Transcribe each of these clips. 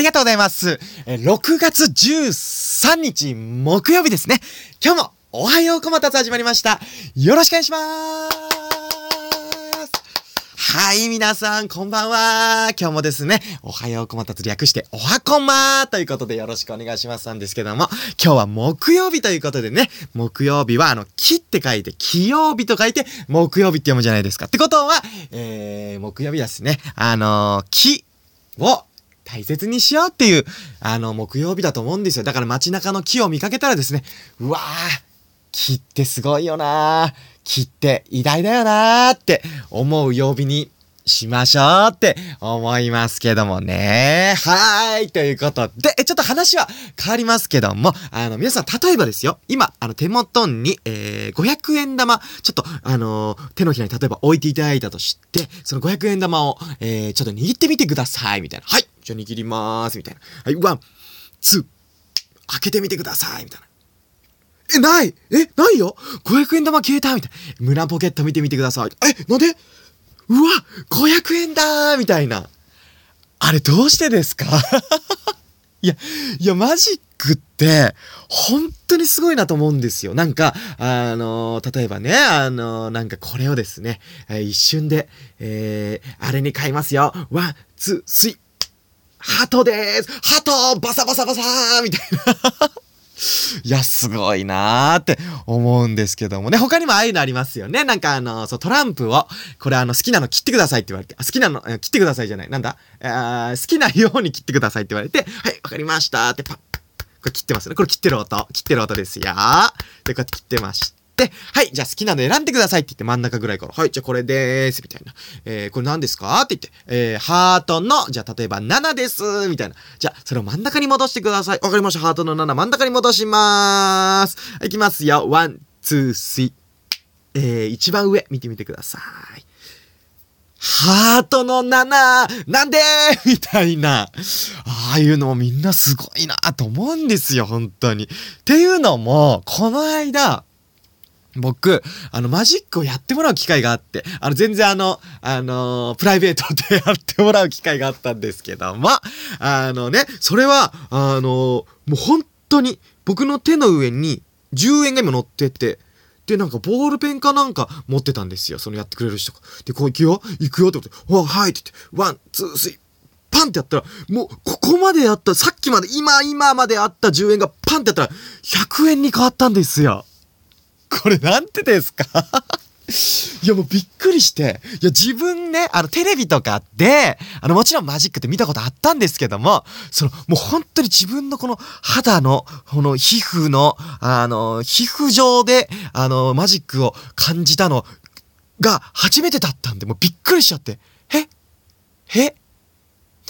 ありがとうございます。え6月13日木曜日ですね。今日もおはようこまたつ始まりました。よろしくお願いしますはい、皆さん、こんばんは。今日もですね、おはようこまたつ略して、おはこまーということでよろしくお願いしますなんですけども、今日は木曜日ということでね、木曜日はあの、木って書いて、木曜日と書いて、木曜日って読むじゃないですか。ってことは、えー、木曜日ですね、あのー、木を大切にしようっていう、あの、木曜日だと思うんですよ。だから街中の木を見かけたらですね、うわー、木ってすごいよなー。木って偉大だよなーって思う曜日にしましょうって思いますけどもね。はーい。ということで、ちょっと話は変わりますけども、あの、皆さん、例えばですよ、今、あの、手元に、えー、500円玉、ちょっと、あのー、手のひらに例えば置いていただいたとして、その500円玉を、えー、ちょっと握ってみてください、みたいな。はい。ゃ握りまーす、みたいな。はい、ワン、two、開けてみてください、みたいな。え、ないえ、ないよ ?500 円玉消えたみたいな。胸ポケット見てみてください。え、なんで？うわ !500 円だみたいな。あれどうしてですか？いや、いや、マジックって、本当にすごいなと思うんですよ。なんか、あの、例えばね、あのー、なんかこれをですね、え、一瞬で、えー、あれに買いますよ。ワン、ツー、スリー、ハトでーすハトバサバサバサーみたいな いや、すごいなーって思うんですけどもね。他にもああいうのありますよね。なんかあの、そう、トランプを、これあの、好きなの切ってくださいって言われて、好きなの、切ってくださいじゃない。なんだ？あ好きなように切ってくださいって言われて、はい、わかりましたってパッ、これ切ってますね。これ切ってる音。切ってる音ですよ。で、こうやって切ってまして、はい、じゃあ好きなの選んでくださいって言って真ん中ぐらいから、はい、じゃあこれでーす、みたいな。えー、これ何ですか？って言って、えー、ハートの、じゃあ例えば7です、みたいな。じゃあ、それを真ん中に戻してください。わかりました。ハートの7、真ん中に戻しまーす。いきますよ。 one、two、three。えー、一番上、見てみてください。ハートの7、なんで？ーみたいな。ああいうのもみんなすごいなと思うんですよ、本当に。っていうのも、この間、僕、あの、マジックをやってもらう機会があって、あの、全然あの、あのー、プライベートでやってもらう機会があったんですけども、あのね、それは、あのー、もう本当に、僕の手の上に10円が今乗ってて、で、なんかボールペンかなんか持ってたんですよ。そのやってくれる人が。で、こう行くよ行くよってことで、わ、はいって言って、 one、two、three、パンってやったら、もう、ここまでやった、さっきまで、今、今まであった10円がパンってやったら、100円に変わったんですよ。これなんてですか？いやもうびっくりして。いや自分ね、あのテレビとかで、あのもちろんマジックって見たことあったんですけども、そのもう本当に自分のこの肌の、この皮膚の、あの、皮膚上で、あの、マジックを感じたのが初めてだったんで、もうびっくりしちゃって、え？え？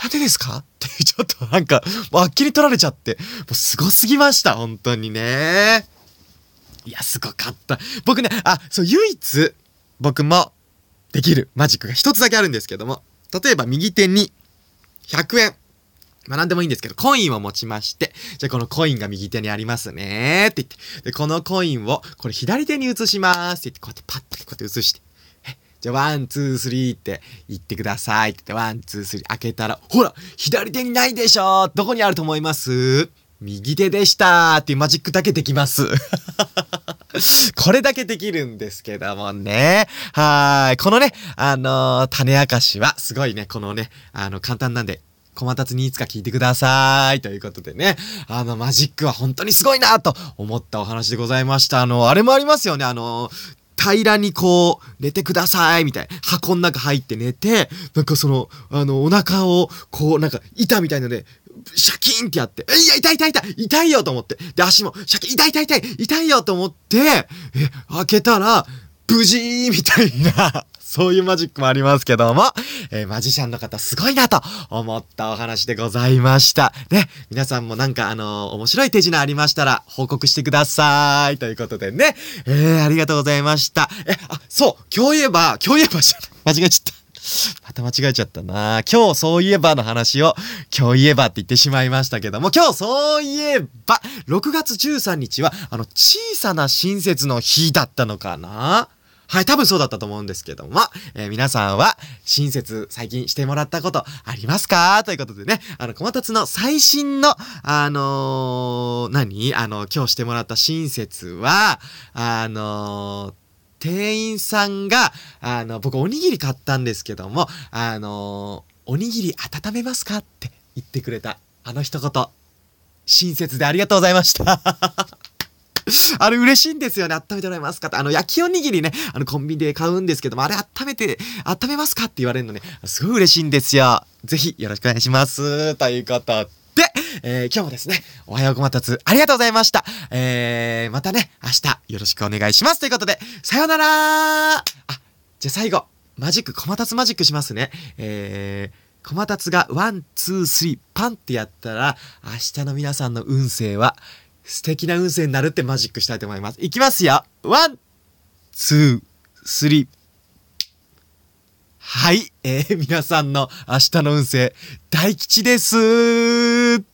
なんでですか？ってちょっとなんか、もうあっきり取られちゃって、もうすごすぎました、本当にね。いや、すごかった。僕ね、あ、そう、唯一、僕もできるマジックが一つだけあるんですけども、例えば右手に100円。まあ何でもいいんですけど、コインを持ちまして、じゃあこのコインが右手にありますね。って言って、で、このコインを、これ左手に移します。って言って、こうやってパッてこうやって移して、え、じゃあ one、two、three って言ってください。って言って、 one、two、three 開けたら、ほら左手にないでしょ。どこにあると思います？右手でしたっていうマジックだけできます。これだけできるんですけどもね。はい。このね、あのー、種明かしは、すごいね、このね、あの、簡単なんで、コマタツにいつか聞いてください。ということでね。あの、マジックは本当にすごいなと思ったお話でございました。あの、あれもありますよね。あの、平らにこう、寝てください、みたいな。箱の中入って寝て、なんかその、あの、お腹を、こう、なんか、板みたいので、シャキーンってやって、いや、痛い痛い痛い痛いよと思って。で、足も、シャキーン、痛い痛い痛い痛いよと思って、え、開けたら、無事みたいな、そういうマジックもありますけども、えー、マジシャンの方すごいなと思ったお話でございました。ね、皆さんもなんかあのー、面白い手品ありましたら報告してください。ということでね、えー、ありがとうございました。え、あ、そう、今日言えば、今日言えば間違えちゃった。また間違えちゃったな。今日そういえばの話を今日言えばって言ってしまいましたけども、今日そういえば、6月13日はあの小さな親切の日だったのかな。はい、多分そうだったと思うんですけども、えー皆さんは親切最近してもらったことありますか？ということでね、あの、小松の最新の、あのー何？あの、今日してもらった親切は、あのー店員さんが、あの、僕おにぎり買ったんですけども、あのおにぎり温めますかって言ってくれた。あの一言。親切でありがとうございました。あれ嬉しいんですよね。温めてもらえますかって。あの、焼きおにぎりね、あの、コンビニで買うんですけども、あれ温めて、温めますかって言われるのね、すごい嬉しいんですよ。ぜひ、よろしくお願いします。ということで、えー今日もですね、おはようコマタツ、ありがとうございました。えー、またね、明日、よろしくお願いします。ということで、さよならあ、じゃあ最後、マジック、小松マジックしますね。えー、小松が one、two、three、パンってやったら、明日の皆さんの運勢は、素敵な運勢になるってマジックしたいと思います。いきますよ。 one、two、three。はい。えー、皆さんの明日の運勢、大吉です